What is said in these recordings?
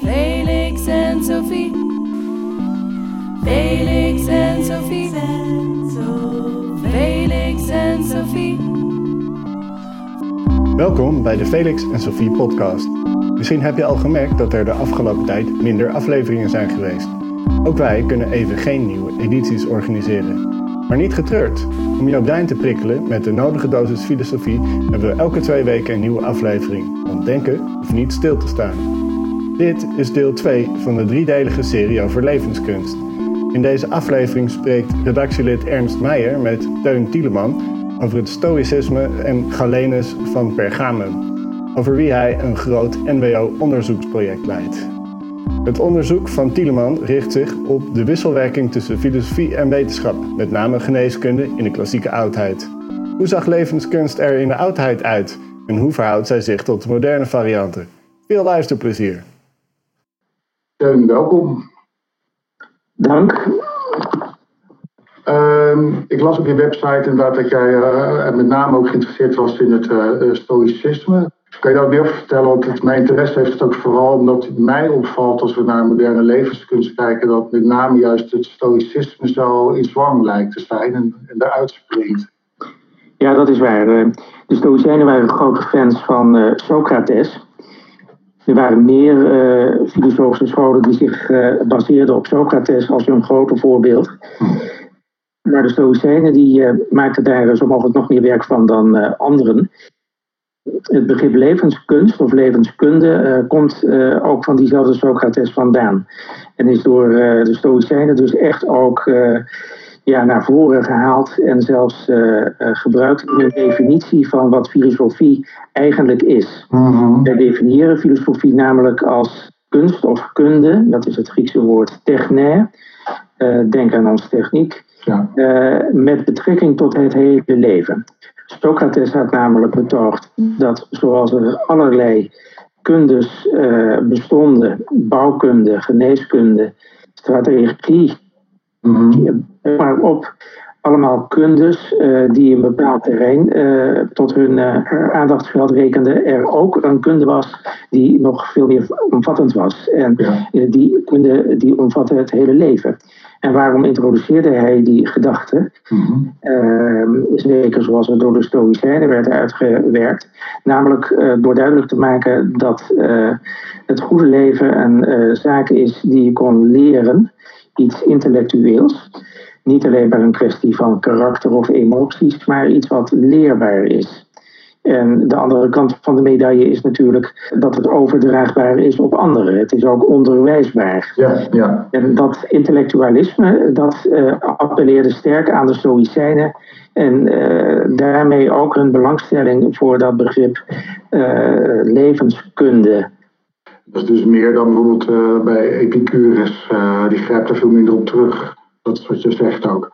Felix en Sophie. Felix en Sophie. Felix en Sophie. Welkom bij de Felix en Sophie podcast. Misschien heb je al gemerkt dat er de afgelopen tijd minder afleveringen zijn geweest. Ook wij kunnen even geen nieuwe edities organiseren. Maar niet getreurd. Om jouw brein te prikkelen met de nodige dosis filosofie hebben we elke twee weken een nieuwe aflevering. Denken hoeft niet stil te staan. Dit is deel 2 van de driedelige serie over levenskunst. In deze aflevering spreekt redactielid Ernst Meijer met Teun Tieleman over het stoïcisme en Galenus van Pergamum. Over wie hij een groot NWO-onderzoeksproject leidt. Het onderzoek van Tieleman richt zich op de wisselwerking tussen filosofie en wetenschap, met name geneeskunde in de klassieke oudheid. Hoe zag levenskunst er in de oudheid uit en hoe verhoudt zij zich tot de moderne varianten? Veel luisterplezier. Teun, welkom. Dank. Ehm, ik las op je website inderdaad dat jij uh, met name ook geïnteresseerd was in het uh, stoïcisme. Kan je daar meer over vertellen? Want mijn interesse heeft het ook vooral omdat het mij opvalt als we naar moderne levenskunst kijken, dat met name juist het stoïcisme zo in zwang lijkt te zijn en, en eruit springt. Ja, dat is waar. De Stoïcijnen waren grote fans van uh, Socrates. Er waren meer uh, filosofische scholen die zich baseerden op Socrates als hun grote voorbeeld. Maar de Stoïcijnen die maakten daar zo mogelijk nog meer werk van dan anderen. Het begrip levenskunst of levenskunde komt ook van diezelfde Socrates vandaan. En is door de Stoïcijnen dus echt ook ja, naar voren gehaald en zelfs uh, uh, gebruikt in de definitie van wat filosofie eigenlijk is. Mm-hmm. Wij definiëren filosofie namelijk als kunst of kunde, dat is het Griekse woord techne, uh, denk aan als techniek, ja. met betrekking tot het hele leven. Socrates had namelijk betoogd dat zoals er allerlei kundes bestonden, bouwkunde, geneeskunde, strategie, Mm-hmm. maar op allemaal kundes uh, die een bepaald terrein uh, tot hun uh, aandachtsveld rekenden, er ook een kunde was die nog veel meer omvattend was. En ja. die kunde die omvatte het hele leven. En waarom introduceerde hij die gedachte? Mm-hmm. zeker zoals het door de Stoïcijnen werd uitgewerkt. Namelijk door duidelijk te maken dat het goede leven een zaak is die je kon leren iets intellectueels. Niet alleen maar een kwestie van karakter of emoties, maar iets wat leerbaar is. En de andere kant van de medaille is natuurlijk dat het overdraagbaar is op anderen. Het is ook onderwijsbaar. Ja, ja. En dat intellectualisme, dat uh, appelleerde sterk aan de Stoïcijnen. En uh, daarmee ook hun belangstelling voor dat begrip uh, levenskunde. Dat is dus meer dan bijvoorbeeld uh, bij Epicurus. Uh, die grijpt er veel minder op terug. Dat is wat je zegt ook.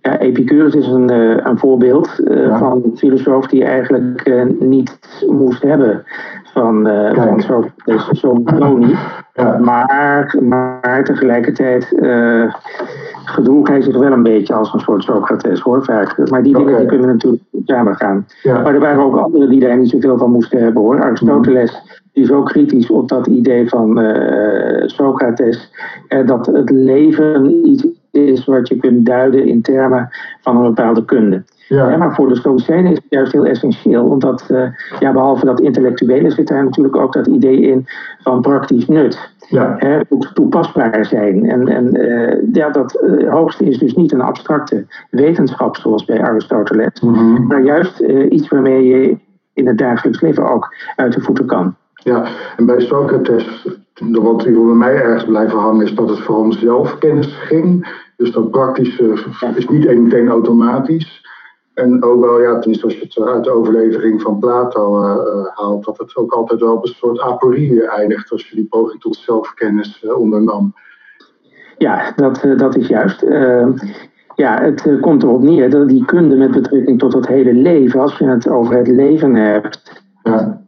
Ja, Epicurus is een, uh, een voorbeeld ja. van een filosoof die eigenlijk niet moest hebben van, van Socrates, zo niet. Ja. Maar, maar tegelijkertijd gedroeg hij zich wel een beetje als een soort Socrates hoor, vaak. Maar die dingen die kunnen natuurlijk samen gaan. Ja. Maar er waren ook anderen die daar niet zoveel van moesten hebben hoor. Aristoteles. Die is ook kritisch op dat idee van uh, Socrates, uh, dat het leven iets is wat je kunt duiden in termen van een bepaalde kunde. Ja. Ja, maar voor de Stoïcijnen is het juist heel essentieel, omdat uh, ja, behalve dat intellectuele zit daar natuurlijk ook dat idee in van praktisch nut. Ja. Hè, het moet toepasbaar zijn. En, en ja, dat hoogste is dus niet een abstracte wetenschap zoals bij Aristoteles, mm-hmm. maar juist iets waarmee je in het dagelijks leven ook uit de voeten kan. Ja, en bij Socrates, wat hier bij mij ergens blijven hangen, is dat het vooral om zelfkennis ging. Dus dat praktisch uh, is niet meteen automatisch. En ook wel, ja, tenminste als je het uit de overlevering van Plato uh, uh, haalt, dat het ook altijd wel op een soort aporie eindigt als je die poging tot zelfkennis ondernam. Ja, dat, dat is juist. Ehm, ja, het komt erop neer dat die kunde met betrekking tot het hele leven, als je het over het leven hebt, ja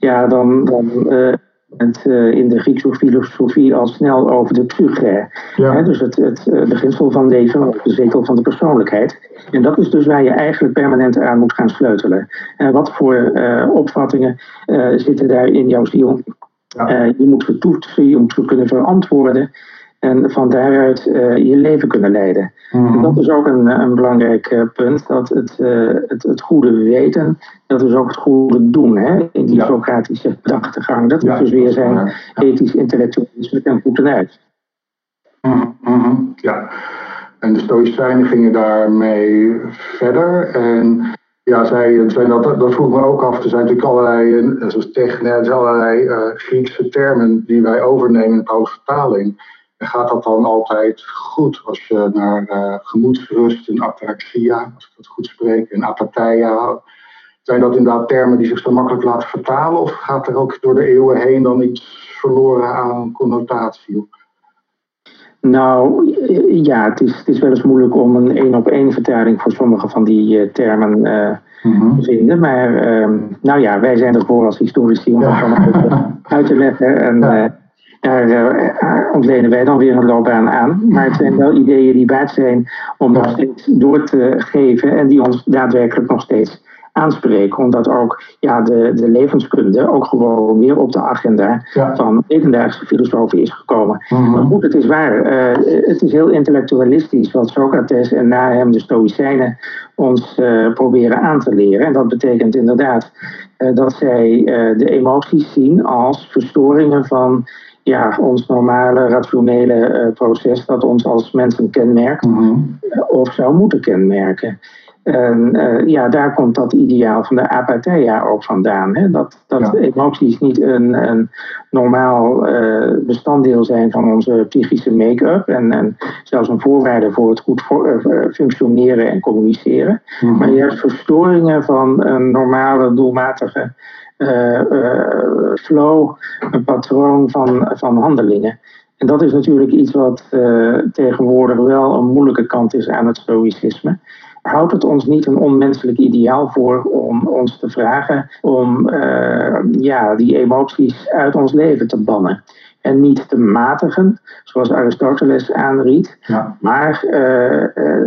ja, dan, dan uh, het uh, in de Griekse filosofie al snel over de psyche. Ja. dus het, het uh, beginsel van leven, de zetel van de persoonlijkheid. En dat is dus waar je eigenlijk permanent aan moet gaan sleutelen. En wat voor opvattingen zitten daar in jouw ziel? Ja. je moet ze toetsen, je moet ze kunnen verantwoorden. En van daaruit uh, je leven kunnen leiden. Mm Dat is ook een, een belangrijk uh, punt. Dat het, uh, het, het, goede weten, dat is ook het goede doen. Hè? In die ja. Socratische gedachtegang. Dat is dus weer zijn ja. ethisch intellectualisme ten voeten uit. Mm -hmm. Ja, en de Stoïcijnen gingen daarmee verder. En ja, zij, zij dat, dat vroeg me ook af. Er zijn natuurlijk allerlei, zoals technet, allerlei Griekse termen die wij overnemen in de vertaling. Gaat dat dan altijd goed als je naar uh, gemoedsrust en ataraxia, als ik dat goed spreek, en apatheia, zijn dat inderdaad termen die zich zo makkelijk laten vertalen? Of gaat er ook door de eeuwen heen dan iets verloren aan connotatie? Nou ja, het is, het is wel eens moeilijk om een één op één vertaling voor sommige van die uh, termen uh, mm-hmm. te vinden. Maar uh, nou ja, wij zijn ervoor als historici om dat ja. uit te leggen. En, ja. Daar uh, ontlenen wij dan weer een loopbaan aan. Maar het zijn wel ideeën die waard zijn om nog steeds door te geven en die ons daadwerkelijk nog steeds aanspreken. Omdat ook ja, de, de levenskunde ook gewoon weer op de agenda van hedendaagse filosofen is gekomen. Mhm. Maar goed, het is waar. Uh, het is heel intellectualistisch wat Socrates en na hem de Stoïcijnen ons uh, proberen aan te leren. En dat betekent inderdaad uh, dat zij de emoties zien als verstoringen van ja, ons normale rationele uh, proces dat ons als mensen kenmerkt mm of zou moeten kenmerken. En uh, ja, daar komt dat ideaal van de apatheia ook vandaan. Hè? Dat, dat ja. emoties niet een, een normaal uh, bestanddeel zijn van onze psychische make-up. En, en zelfs een voorwaarde voor het goed voor, uh, functioneren en communiceren. Mm -hmm. Maar juist verstoringen van een normale, doelmatige flow, een patroon van, van handelingen. En dat is natuurlijk iets wat uh, tegenwoordig wel een moeilijke kant is aan het stoïcisme. Houdt het ons niet een onmenselijk ideaal voor om ons te vragen om uh, ja, die emoties uit ons leven te bannen? en niet te matigen, zoals Aristoteles aanried, ja. maar uh,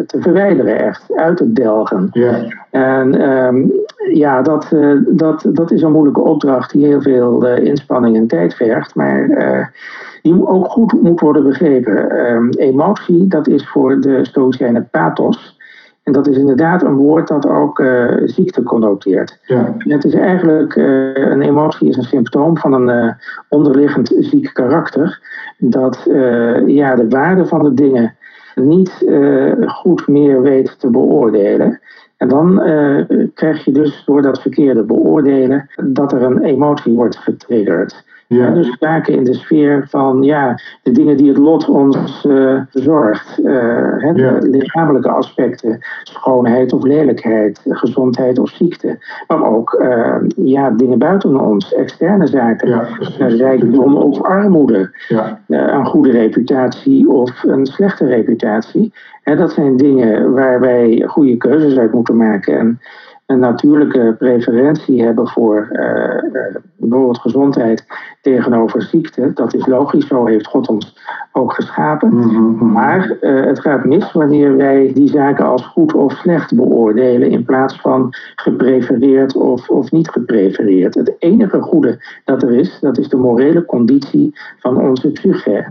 te verwijderen echt, uit te delgen. Ja. En um, ja, dat, uh, dat, dat is een moeilijke opdracht die heel veel inspanning en tijd vergt, maar die ook goed moet worden begrepen. Um, emotie, dat is voor de Stoïcijnen pathos. En dat is inderdaad een woord dat ook ziekte connoteert. Ja. Het is eigenlijk, een emotie is een symptoom van een onderliggend ziek karakter. Dat ja, de waarde van de dingen niet goed meer weet te beoordelen. En dan krijg je dus door dat verkeerde beoordelen dat er een emotie wordt getriggerd. Ja. dus zaken in de sfeer van ja, de dingen die het lot ons uh, bezorgt. Uh, hè, ja. de lichamelijke aspecten, schoonheid of lelijkheid, gezondheid of ziekte. Maar ook uh, ja, dingen buiten ons, externe zaken. Ja, rijkdom of armoede. Ja. een goede reputatie of een slechte reputatie. En dat zijn dingen waar wij goede keuzes uit moeten maken. En een natuurlijke preferentie hebben voor uh, bijvoorbeeld gezondheid tegenover ziekte. Dat is logisch, zo heeft God ons ook geschapen. Mm-hmm. Maar uh, het gaat mis wanneer wij die zaken als goed of slecht beoordelen in plaats van geprefereerd of, of niet geprefereerd. Het enige goede dat er is, dat is de morele conditie van onze psyche.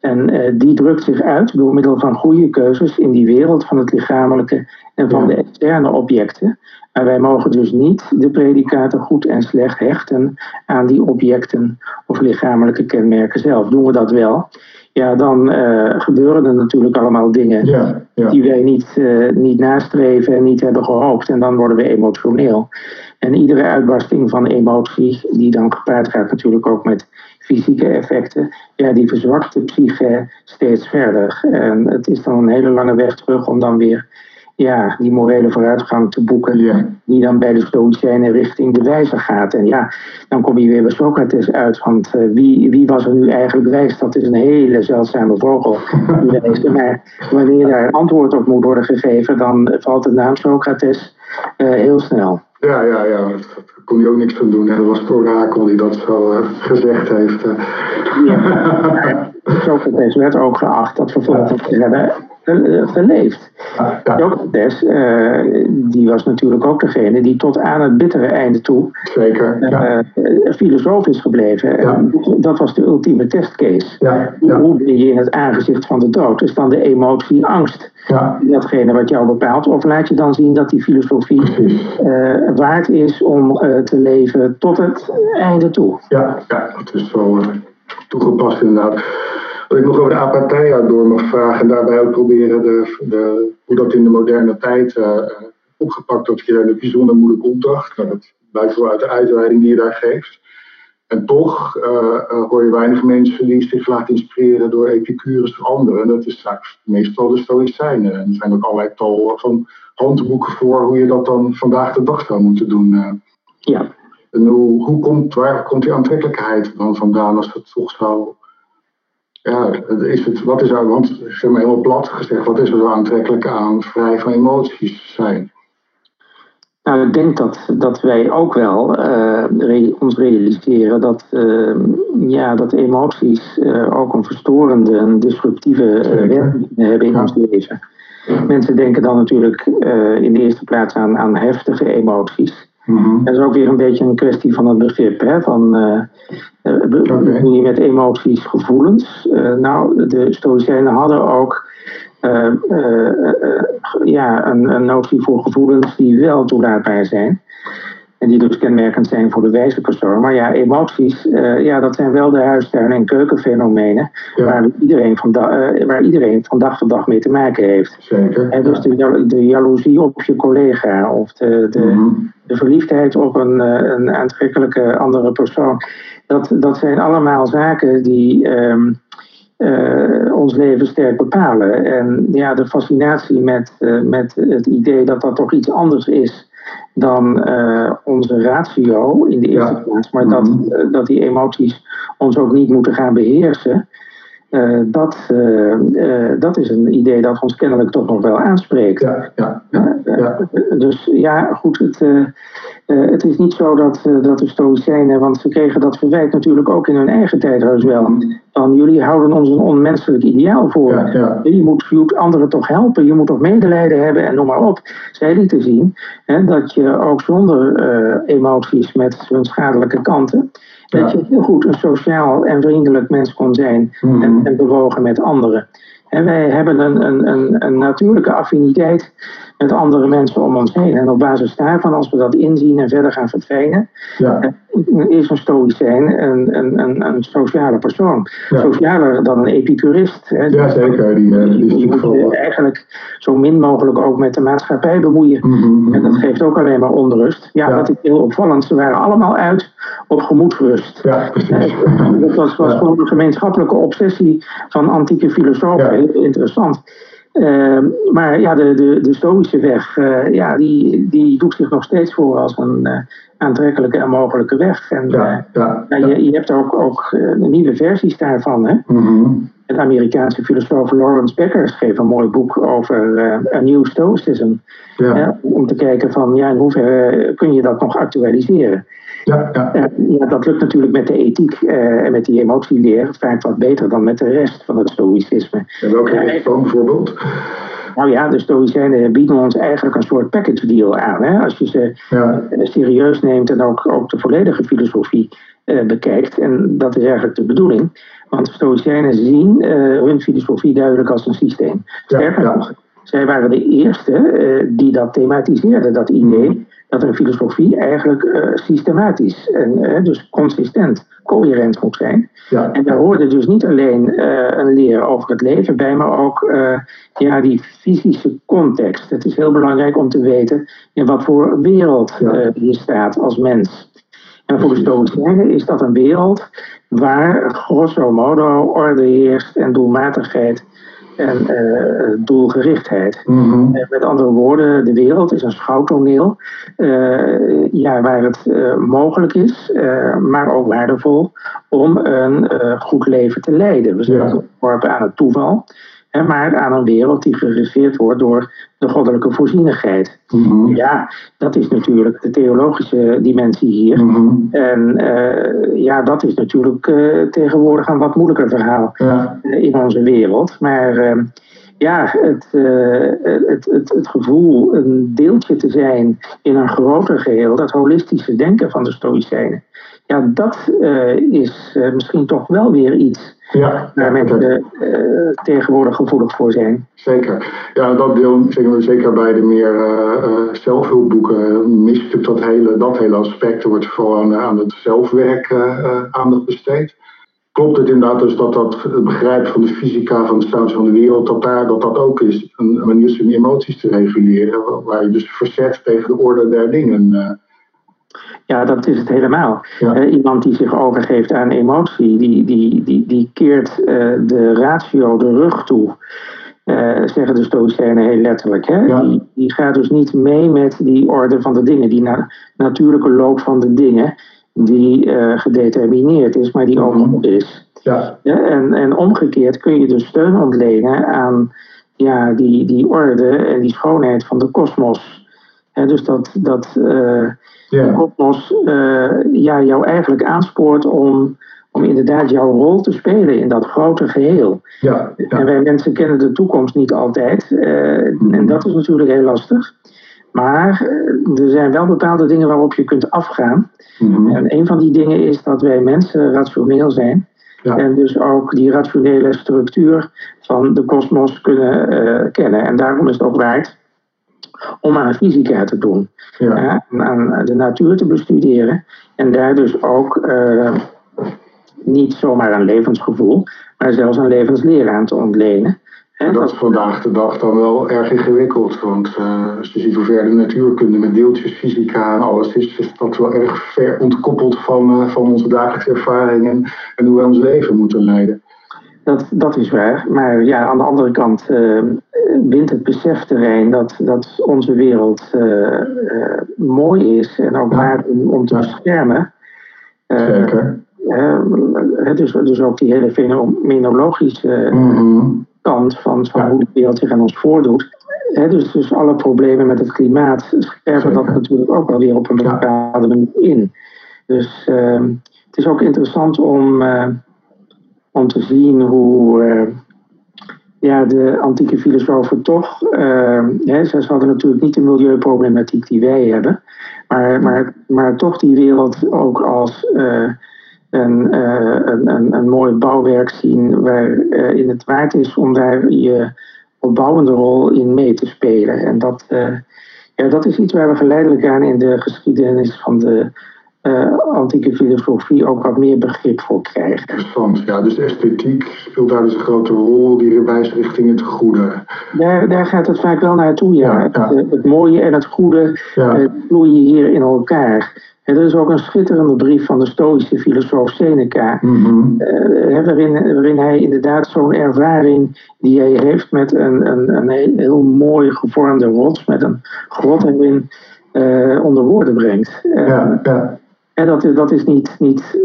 En uh, die drukt zich uit door middel van goede keuzes in die wereld van het lichamelijke en van de externe objecten. Maar wij mogen dus niet de predicaten goed en slecht hechten aan die objecten of lichamelijke kenmerken zelf. Doen we dat wel, ja, dan uh, gebeuren er natuurlijk allemaal dingen ja, ja. die wij niet, uh, niet nastreven en niet hebben gehoopt. En dan worden we emotioneel. En iedere uitbarsting van emotie, die dan gepaard gaat natuurlijk ook met fysieke effecten, ja, die verzwakt de psyche steeds verder. En het is dan een hele lange weg terug om dan weer ja, die morele vooruitgang te boeken, ja. die dan bij de Stoïcijnen richting de wijze gaat. En ja, dan kom je weer bij Socrates uit, want uh, wie, wie was er nu eigenlijk wijs? Dat is een hele zeldzame vogel. maar wanneer daar antwoord op moet worden gegeven, dan valt de naam Socrates uh, heel snel. Ja, ja, ja. Het kon hij ook niks van doen. En dat was het orakel die dat zo uh, gezegd heeft. Uh. Ja. Socrates werd ook geacht dat vervolgens te hebben geleefd. Ja, ja. Socrates, uh, die was natuurlijk ook degene die tot aan het bittere einde toe Zeker, ja. uh, filosoof is gebleven. Ja. Dat was de ultieme testcase. Ja, ja. Hoe ben je in het aangezicht van de dood? Is dan de emotie angst Ja, datgene wat jou bepaalt? Of laat je dan zien dat die filosofie uh, waard is om te leven tot het einde toe? Ja, ja dat is zo toegepast inderdaad. Wat ik nog over de apatheia door mag vragen en daarbij ook proberen de, de, hoe dat in de moderne tijd uh, opgepakt wordt. Je een bijzonder moeilijke opdracht. Nou, dat blijkt wel uit de uitweiding die je daar geeft. En toch uh, uh, hoor je weinig mensen die zich laten inspireren door Epicurus of anderen. Dat is meestal de Stoïcijnen. En er zijn ook allerlei tal van handboeken voor hoe je dat dan vandaag de dag zou moeten doen. Ja. En hoe, hoe komt, waar komt die aantrekkelijkheid dan vandaan als het toch zou ja, is het, wat is er, want zeg maar helemaal plat gezegd, wat is er zo aantrekkelijk aan vrij van emoties zijn? Nou, ik denk dat, dat wij ook wel uh, re ons realiseren dat, uh, ja, dat emoties uh, ook een verstorende, een disruptieve werking hebben in ja. ons leven. Mensen denken dan natuurlijk in de eerste plaats aan, aan heftige emoties. Mm -hmm. Dat is ook weer een beetje een kwestie van het begrip. Hè? Van, uh, bedoel okay. je met emoties gevoelens? Uh, nou, de Stoïcijnen hadden ook uh, ja, een, een, notie voor gevoelens die wel toelaatbaar zijn. En die dus kenmerkend zijn voor de wijze persoon. Maar ja, emoties, ja, dat zijn wel de huistuin- en keukenfenomenen. Ja. Waar, iedereen van waar iedereen van dag tot dag mee te maken heeft. Zeker. En dus de, de jaloezie op je collega of de, de, Mm -hmm de verliefdheid op een, een aantrekkelijke andere persoon. Dat, dat zijn allemaal zaken die um, uh, ons leven sterk bepalen. En ja, de fascinatie met, uh, met het idee dat dat toch iets anders is dan uh, onze ratio in de eerste Ja. plaats, maar dat, Mhm. dat die emoties ons ook niet moeten gaan beheersen. Uh, dat, uh, dat is een idee dat ons kennelijk toch nog wel aanspreekt. Ja, ja, ja. Dus ja, goed, het, het is niet zo dat, dat de Stoïcijnen, want ze kregen dat verwijt natuurlijk ook in hun eigen tijd heus wel. Van jullie houden ons een onmenselijk ideaal voor. Ja, ja. Je, moet, je moet anderen toch helpen, je moet toch medelijden hebben en noem maar op. Zij lieten zien hè, dat je ook zonder emoties met hun schadelijke kanten, dat je heel goed een sociaal en vriendelijk mens kon zijn Mhm. en, en bewogen met anderen. En wij hebben een, een, een, een natuurlijke affiniteit met andere mensen om ons heen. En op basis daarvan, als we dat inzien en verder gaan verfijnen, Ja, is een stoïcijn een, een, een, een sociale persoon. Ja. Socialer dan een epicurist. Hè. ja zeker. Die, eh, die Je natuurlijk moet je eigenlijk zo min mogelijk ook met de maatschappij bemoeien. Mhm, En dat mhm. geeft ook alleen maar onrust. Ja, Ja. dat is heel opvallend. Ze waren allemaal uit op gemoedsrust. Ja, precies. Dat was, was Ja. gewoon een gemeenschappelijke obsessie van antieke filosofen. Heel interessant. Ehm, maar ja, de, de, de Stoïsche weg, eh, ja, die, die doet zich nog steeds voor als een eh, aantrekkelijke en mogelijke weg. En Ja, eh, ja. ja, je, je hebt ook, ook eh, nieuwe versies daarvan. Hè? Mhm. De Amerikaanse filosoof Lawrence Becker schreef een mooi boek over eh, A New Stoicism. Ja, om te kijken van ja, in hoeverre kun je dat nog actualiseren. ja, ja. Ja, dat lukt natuurlijk met de ethiek eh, en met die emotieleer vaak wat beter dan met de rest van het stoïcisme. En welke dan bijvoorbeeld? Nou ja, de stoïcijnen bieden ons eigenlijk een soort package deal aan. Hè? Als je ze Ja, eh, serieus neemt en ook, ook de volledige filosofie eh, bekijkt. En dat is eigenlijk de bedoeling. Want stoïcijnen zien eh, hun filosofie duidelijk als een systeem. Sterker ja. nog, zij waren de eerste eh, die dat thematiseerden, dat idee dat een filosofie eigenlijk eh, systematisch en dus consistent, coherent moet zijn. ja. En daar hoorde dus niet alleen een leer over het leven bij, maar ook ja, die fysische context. Het is heel belangrijk om te weten in wat voor wereld je staat als mens. En voor de Stoïcijnen is dat een wereld waar grosso modo orde heerst en doelmatigheid en eh, doelgerichtheid. Mhm. Met andere woorden, de wereld is een schouwtoneel eh, ja, waar het eh, mogelijk is, maar ook waardevol om een goed leven te leiden. We zijn Ja. aan het toeval. Hè, maar aan een wereld die geregeerd wordt door de goddelijke voorzienigheid. Mhm. Ja, dat is natuurlijk de theologische dimensie hier. Mhm. En eh, ja, dat is natuurlijk eh, tegenwoordig een wat moeilijker verhaal Ja, eh, in onze wereld. Maar eh, ja, het, eh, het, het, het gevoel een deeltje te zijn in een groter geheel, dat holistische denken van de Stoïcijnen, ja, dat eh, is eh, misschien toch wel weer iets ja, waar mensen tegenwoordig gevoelig voor zijn. Zeker. Ja, dat deel, zeker, zeker bij de meer zelfhulpboeken, mist dat hele, dat hele aspect. Er wordt vooral aan, aan het zelfwerk aandacht besteed. Klopt het inderdaad dus dat dat het begrijpen van de fysica, van de status van de wereld, dat daar, dat, dat ook is een manier is om emoties te reguleren, waar je dus verzet tegen de orde der dingen. eh. Ja, dat is het helemaal. Ja. Eh, iemand die zich overgeeft aan emotie, die, die, die, die keert eh, de ratio de rug toe. Zeggen de Stoïcijnen heel letterlijk. Hè? Ja. Die, die gaat dus niet mee met die orde van de dingen, die na- natuurlijke loop van de dingen, die eh, gedetermineerd is, maar die ook Mhm. goed is. Ja, Ja, en, en omgekeerd kun je dus steun ontlenen aan ja, die, die orde en die schoonheid van de kosmos. Dus dat, dat eh, de kosmos eh, ja, jou eigenlijk aanspoort om, om inderdaad jouw rol te spelen in dat grote geheel. ja, En wij mensen kennen de toekomst niet altijd. En dat is natuurlijk heel lastig. Maar eh, er zijn wel bepaalde dingen waarop je kunt afgaan. Mhm. En een van die dingen is dat wij mensen rationeel zijn. Ja. En dus ook die rationele structuur van de kosmos kunnen eh, kennen. En daarom is het ook waard om aan fysica te doen. ja. Aan de natuur te bestuderen. En daar dus ook eh, niet zomaar een levensgevoel, maar zelfs een levensleer aan te ontlenen. Hè, Dat is vandaag de dag dan wel erg ingewikkeld. Want eh, als je ziet hoe ver de natuurkunde met deeltjes, fysica en alles is, is dat wel erg ver ontkoppeld van, eh, van onze dagelijkse ervaringen en hoe wij ons leven moeten leiden. Dat, dat is waar. Maar ja, aan de andere kant eh, wint het besefterrein dat, dat onze wereld mooi is en ook waard om, om te beschermen. Zeker. eh, dus, dus ook die hele fenomenologische Mhm. Kant van, van hoe de wereld zich aan ons voordoet. Dus, dus alle problemen met het klimaat scherpen dat natuurlijk ook wel weer op een bepaalde manier in. Dus ehm, het is ook interessant om, eh, om te zien hoe eh, ja, de antieke filosofen toch, eh, hè, ze hadden natuurlijk niet de milieuproblematiek die wij hebben, maar, maar, maar toch die wereld ook als eh, een, eh, een, een, een mooi bouwwerk zien waarin het waard is om daar je opbouwende rol in mee te spelen. En dat, eh, ja, dat is iets waar we geleidelijk aan in de geschiedenis van de eh, antieke filosofie ook wat meer begrip voor krijgen. Interessant. Ja, dus esthetiek speelt daar dus een grote rol, die wijst richting het goede. Daar, daar gaat het vaak wel naartoe, ja. Ja, ja. Het, het mooie en het goede Ja, eh, vloeien hier in elkaar. En er is ook een schitterende brief van de Stoïsche filosoof Seneca, Mhm. eh, waarin, waarin hij inderdaad zo'n ervaring die hij heeft met een, een, een heel, mooi gevormde rots, met een grot erin, eh, onder woorden brengt. Eh, ja, ja, En dat is, dat is niet, niet,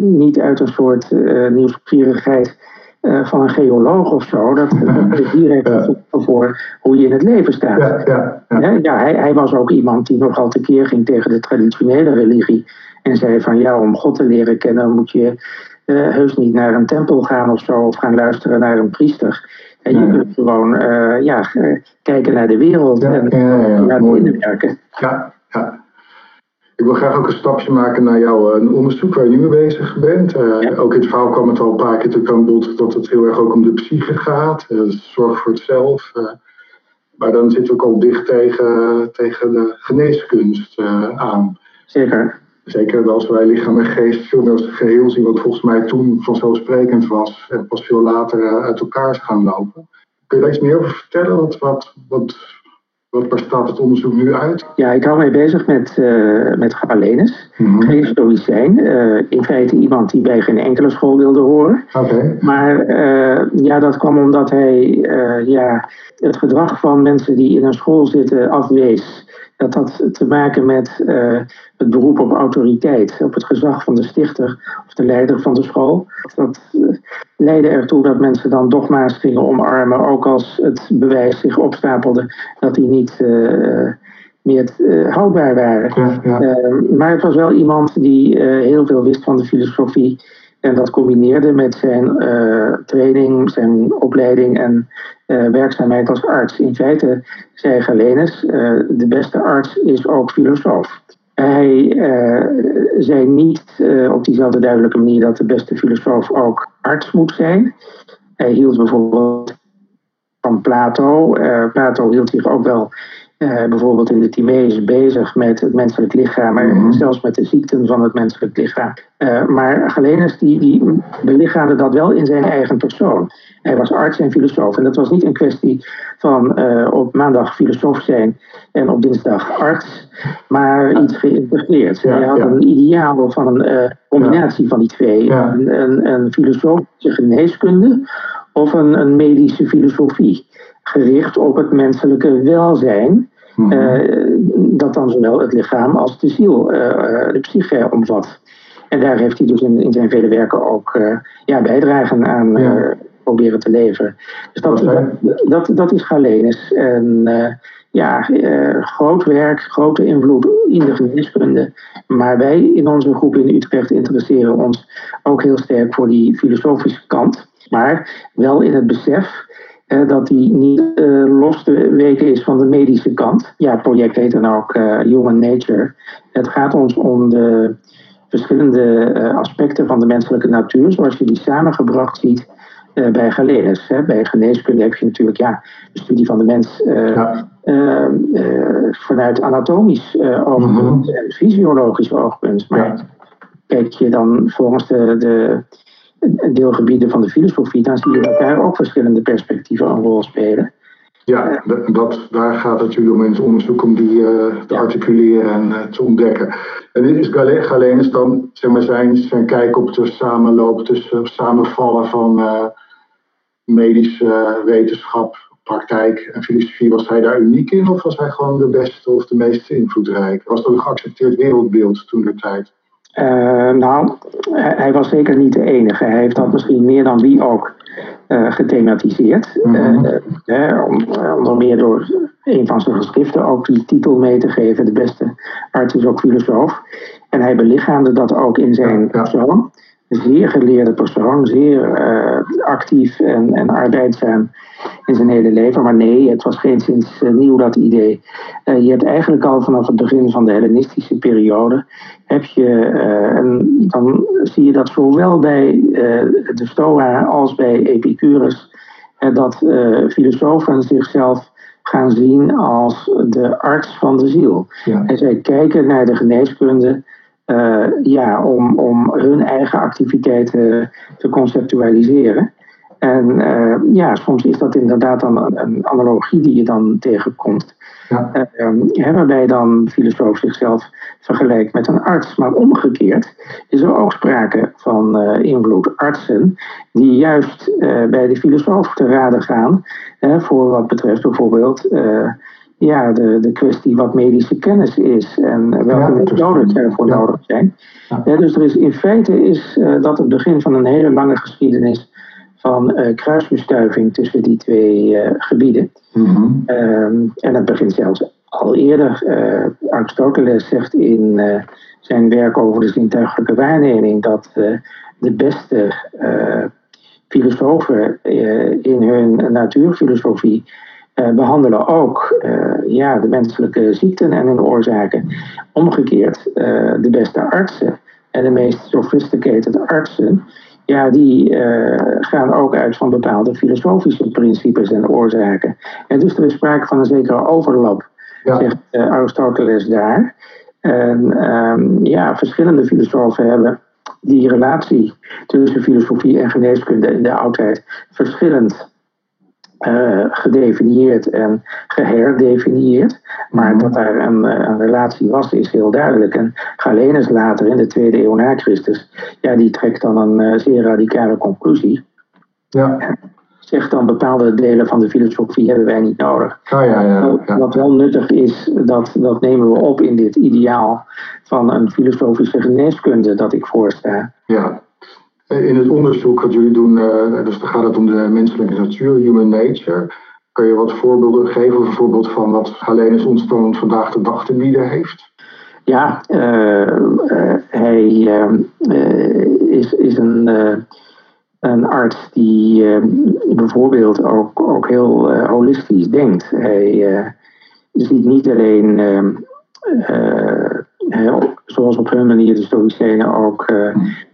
niet uit een soort nieuwsgierigheid eh, van een geoloog of zo. Dat, dat is direct Ja. voor hoe je in het leven staat. ja, ja, ja. Ja, hij, hij was ook iemand die nogal tekeer ging tegen de traditionele religie. En zei van ja, om God te leren kennen moet je eh, heus niet naar een tempel gaan of zo. Of gaan luisteren naar een priester. En je kunt gewoon eh, ja, kijken naar de wereld en naar binnen werken. Ja, ja. Ik wil graag ook een stapje maken naar jouw eh, onderzoek waar je nu mee bezig bent. Eh, Ja. Ook in het verhaal kwam het al een paar keer natuurlijk aan bod dat het heel erg ook om de psyche gaat. eh, dus zorg voor het zelf. maar dan zitten we ook al dicht tegen, tegen de geneeskunst aan. Zeker. Zeker als wij lichaam en geest veel meer als een geheel zien, wat volgens mij toen vanzelfsprekend was en pas veel later uit elkaar is gaan lopen. Kun je daar iets meer over vertellen? Wat, wat, waar staat het onderzoek nu uit? Ja, ik hou mij bezig met, eh met Galenus. Mhm. Geen stoïcijn. eh, in feite iemand die bij geen enkele school wilde horen. Oké. Maar eh, ja, dat kwam omdat hij eh, ja, het gedrag van mensen die in een school zitten afwees. dat had te maken met uh, het beroep op autoriteit, op het gezag van de stichter of de leider van de school. Dat uh, leidde ertoe dat mensen dan dogma's gingen omarmen, ook als het bewijs zich opstapelde dat die niet uh, meer houdbaar waren. Ja, ja. maar het was wel iemand die heel veel wist van de filosofie en dat combineerde met zijn training, zijn opleiding en werkzaamheid als arts. In feite zei Galenus, de beste arts is ook filosoof. Hij uh, zei niet op diezelfde duidelijke manier dat de beste filosoof ook arts moet zijn. Hij hield bijvoorbeeld van Plato. Plato hield zich ook wel uh, bijvoorbeeld in de Timaeus bezig met het menselijk lichaam en mm-hmm. zelfs met de ziekten van het menselijk lichaam. Uh, maar Galenus die, die belichaamde dat wel in zijn eigen persoon. Hij was arts en filosoof en dat was niet een kwestie van uh, op maandag filosoof zijn en op dinsdag arts, maar iets geïntegreerd. Ja, hij had ja. een ideaal van een combinatie ja. van die twee. Een, een, een filosofische geneeskunde of een, een medische filosofie gericht op het menselijke welzijn. Mm dat dan zowel het lichaam als de ziel, uh, de psyche omvat. En daar heeft hij dus in, in zijn vele werken ook ja, bijdragen aan ja. proberen te leveren. Dus dat, dat, dat, dat, is Galenus. En ja, groot werk, grote invloed in de geneeskunde. Maar wij in onze groep in Utrecht interesseren ons ook heel sterk voor die filosofische kant. Maar wel in het besef dat die niet uh, los te weken is van de medische kant. Ja, het project heet dan ook uh, Human Nature. Het gaat ons om de verschillende aspecten van de menselijke natuur, zoals je die samengebracht ziet bij Galenus. Hè. Bij geneeskunde heb je natuurlijk ja, de studie van de mens ja. vanuit anatomisch oogpunt mm-hmm. en fysiologisch oogpunt. Maar ja. kijk je dan volgens de, de deelgebieden van de filosofie, dan zie je dat daar ook verschillende perspectieven een rol spelen. Ja, dat, daar gaat het jullie om in het onderzoek om die uh, te ja. articuleren en uh, te ontdekken. En is Galenus dan zeg maar, zijn, zijn kijk op de samenloop tussen samenvallen van medische wetenschap, praktijk en filosofie, was hij daar uniek in of was hij gewoon de beste of de meest invloedrijk? Was dat een geaccepteerd wereldbeeld toen de tijd? Uh, nou, hij was zeker niet de enige. Hij heeft dat misschien meer dan wie ook uh, gethematiseerd. Om, onder meer door een van zijn geschriften ook die titel mee te geven: De beste arts is ook filosoof. En hij belichaamde dat ook in zijn persoon. Zeer geleerde persoon, zeer actief en, en arbeidzaam in zijn hele leven. Maar nee, het was geen sinds nieuw dat idee. je hebt eigenlijk al vanaf het begin van de Hellenistische periode heb je, uh, en dan zie je dat zowel bij de Stoa als bij Epicurus, dat filosofen zichzelf gaan zien als de arts van de ziel. Ja. En zij kijken naar de geneeskunde ja, om, om hun eigen activiteiten te conceptualiseren. En ja, soms is dat inderdaad dan een, een analogie die je dan tegenkomt. Ja. Uh, waarbij dan filosoof zichzelf vergelijkt met een arts. Maar omgekeerd is er ook sprake van uh, invloed. Artsen die juist bij de filosoof te raden gaan voor wat betreft bijvoorbeeld ja, de, de kwestie wat medische kennis is en welke methoden ervoor ja. nodig zijn. Ja. dus er is, in feite is dat het begin van een hele lange geschiedenis van uh, kruisbestuiving tussen die twee uh, gebieden. Mm-hmm. Um, en dat begint zelfs al eerder. Uh, Aristoteles zegt in zijn werk over de zintuigelijke waarneming dat de beste filosofen in hun natuurfilosofie behandelen ook ja, de menselijke ziekten en hun oorzaken. Omgekeerd, de beste artsen en de meest sophisticated artsen ja, die uh, gaan ook uit van bepaalde filosofische principes en oorzaken. En dus er is sprake van een zekere overlap, ja. zegt uh, Aristoteles daar. En um, ja, verschillende filosofen hebben die relatie tussen filosofie en geneeskunde in de oudheid verschillend uh, gedefinieerd en geherdefinieerd. Maar mhm. dat daar een, eh, een, relatie was, is heel duidelijk. En Galenus later, in de tweede eeuw na Christus, ja, die trekt dan een uh, zeer radicale conclusie. Ja. zegt dan bepaalde delen van de filosofie hebben wij niet nodig. Ah, ja, ja, ja. Wat wel nuttig is, dat, dat nemen we op in dit ideaal van een filosofische geneeskunde dat ik voorsta. Ja. In het onderzoek wat jullie doen, uh, dus dan gaat het om de menselijke natuur, human nature. Kan je wat voorbeelden geven, bijvoorbeeld van wat ons dan vandaag de dag te bieden heeft? Ja, uh, hij is, is een een arts die uh, bijvoorbeeld ook, ook heel holistisch denkt. Hij ziet niet alleen, zoals op hun manier de Stoïcijnen ook,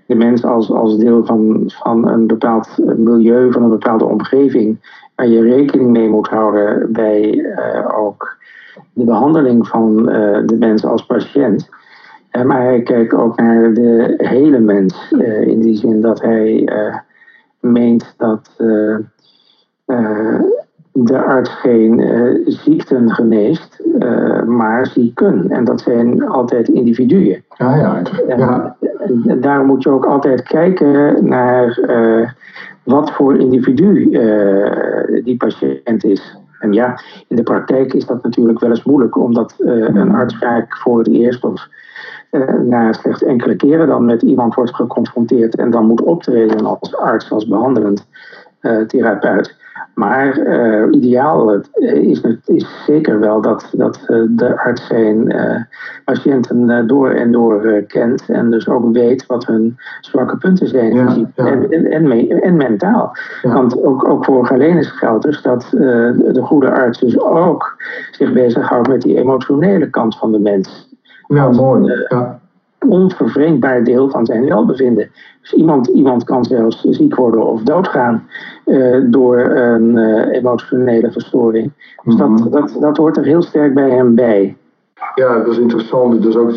de mens als, als deel van, van een bepaald milieu, van een bepaalde omgeving, waar je rekening mee moet houden bij ook de behandeling van de mens als patiënt. maar hij kijkt ook naar de hele mens, in die zin dat hij meent dat uh, uh, de arts geen uh, ziekten geneest, maar zieken. En dat zijn altijd individuen. Ja, ja. ja. En, en daarom moet je ook altijd kijken naar wat voor individu die patiënt is. En ja, in de praktijk is dat natuurlijk wel eens moeilijk, omdat een arts vaak voor het eerst of uh, na slechts enkele keren dan met iemand wordt geconfronteerd en dan moet optreden als arts, als behandelend uh, therapeut. Maar uh, ideaal is, is zeker wel dat, dat de arts zijn patiënten door en door kent en dus ook weet wat hun zwakke punten zijn ja, ja. En, en, en, en, mentaal. Ja. Want ook, ook voor Galenus geldt dus dat de, de goede arts dus ook zich bezighoudt met die emotionele kant van de mens. Ja, mooi. Ja. Onvervreemdbaar deel van zijn welbevinden. Dus iemand, iemand kan zelfs ziek worden of doodgaan uh, door een uh, emotionele verstoring. Dus Mhm. dat, dat, dat hoort er heel sterk bij hem bij. Ja, dat is interessant. Dus ook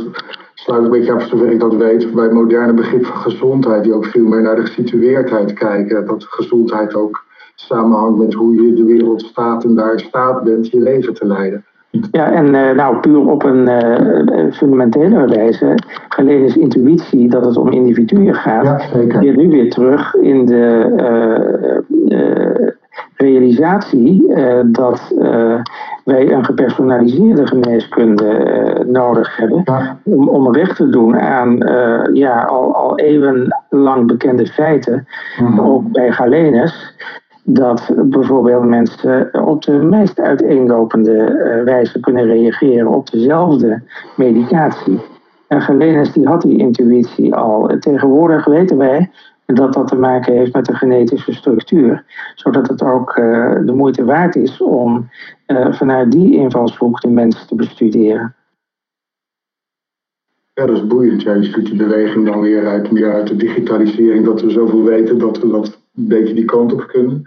sluit een beetje af zover ik dat weet bij het moderne begrip van gezondheid, die ook veel meer naar de gesitueerdheid kijken. Dat gezondheid ook samenhangt met hoe je de wereld staat en daar in staat bent je leven te leiden. Ja, en uh, nou puur op een uh, fundamentele wijze, Galenus intuïtie dat het om individuen gaat, Ja, zeker. keert nu weer terug in de uh, realisatie dat wij een gepersonaliseerde geneeskunde nodig hebben Ja, om, om recht te doen aan ja, al, al eeuwenlang bekende feiten, mhm. ook bij Galenus dat bijvoorbeeld mensen op de meest uiteenlopende uh, wijze kunnen reageren op dezelfde medicatie. En Galenus die had die intuïtie al. Tegenwoordig weten wij dat dat te maken heeft met de genetische structuur. Zodat het ook uh, de moeite waard is om uh, vanuit die invalshoek de mens te bestuderen. Ja, dat is boeiend. Je ziet die beweging dan weer uit, meer uit de digitalisering, dat we zoveel weten dat we dat een beetje die kant op kunnen.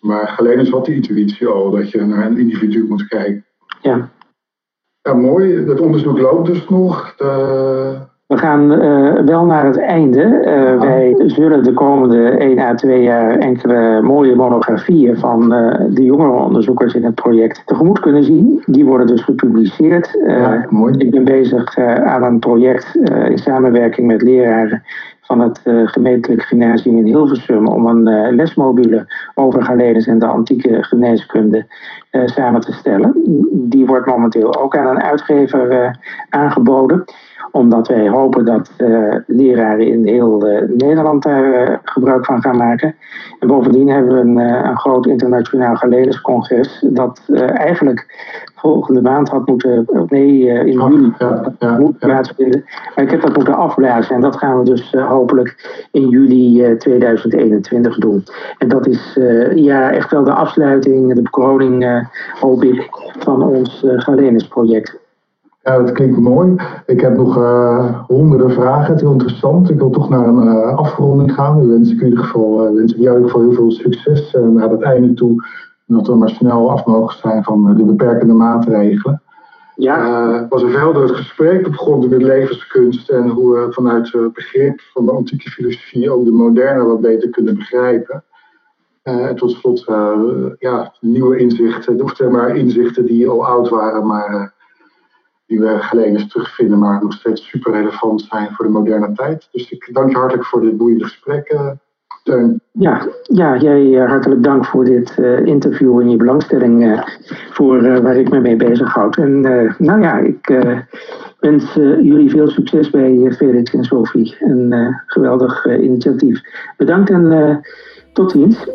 Maar Galenus had die intuïtie al, dat je naar een individu moet kijken. Ja. Ja, mooi. Het onderzoek loopt dus nog. De... We gaan uh, wel naar het einde. Uh, ja. Wij zullen de komende 1 à 2 jaar enkele mooie monografieën van uh, de jongere onderzoekers in het project tegemoet kunnen zien. Die worden dus gepubliceerd. Ja, mooi. Ik ben bezig aan een project in samenwerking met leraren van het uh, gemeentelijk gymnasium in Hilversum om een uh, lesmodule over Galenus en de antieke geneeskunde uh, samen te stellen. Die wordt momenteel ook aan een uitgever aangeboden, omdat wij hopen dat leraren in heel Nederland daar gebruik van gaan maken. En bovendien hebben we een, een groot internationaal Galenus-congres dat eigenlijk volgende maand had moeten, nee, in juli ja, ja, moet plaatsvinden. Maar ik heb dat moeten afblazen en dat gaan we dus uh, hopelijk in juli uh, 2021 doen. En dat is uh, ja, echt wel de afsluiting, de bekroning, hoop ik, van ons Galenus-project. Ja, dat klinkt mooi. Ik heb nog honderden vragen. Het is heel interessant. Ik wil toch naar een afronding gaan. Nu wens ik in ieder geval, wens ik jou heel veel succes naar het einde toe dat we maar snel af mogen zijn van de beperkende maatregelen. Ja. Uh, het was een verhelderend gesprek. Het begon met levenskunst en hoe we vanuit het begrip van de antieke filosofie ook de moderne wat beter kunnen begrijpen. Uh, en tot slot uh, ja, nieuwe inzichten, of zeg maar inzichten die al oud waren, maar die we geleden terugvinden, maar nog steeds super relevant zijn voor de moderne tijd. Dus ik dank je hartelijk voor dit boeiende gesprek, Teun. Ja, ja jij eh, hartelijk dank voor dit eh, interview en je belangstelling eh, voor eh, waar ik me mee bezighoud. En eh, nou ja, ik eh, wens eh, jullie veel succes bij eh, Felix en Sophie. Een eh, geweldig eh, initiatief. Bedankt en eh, tot ziens.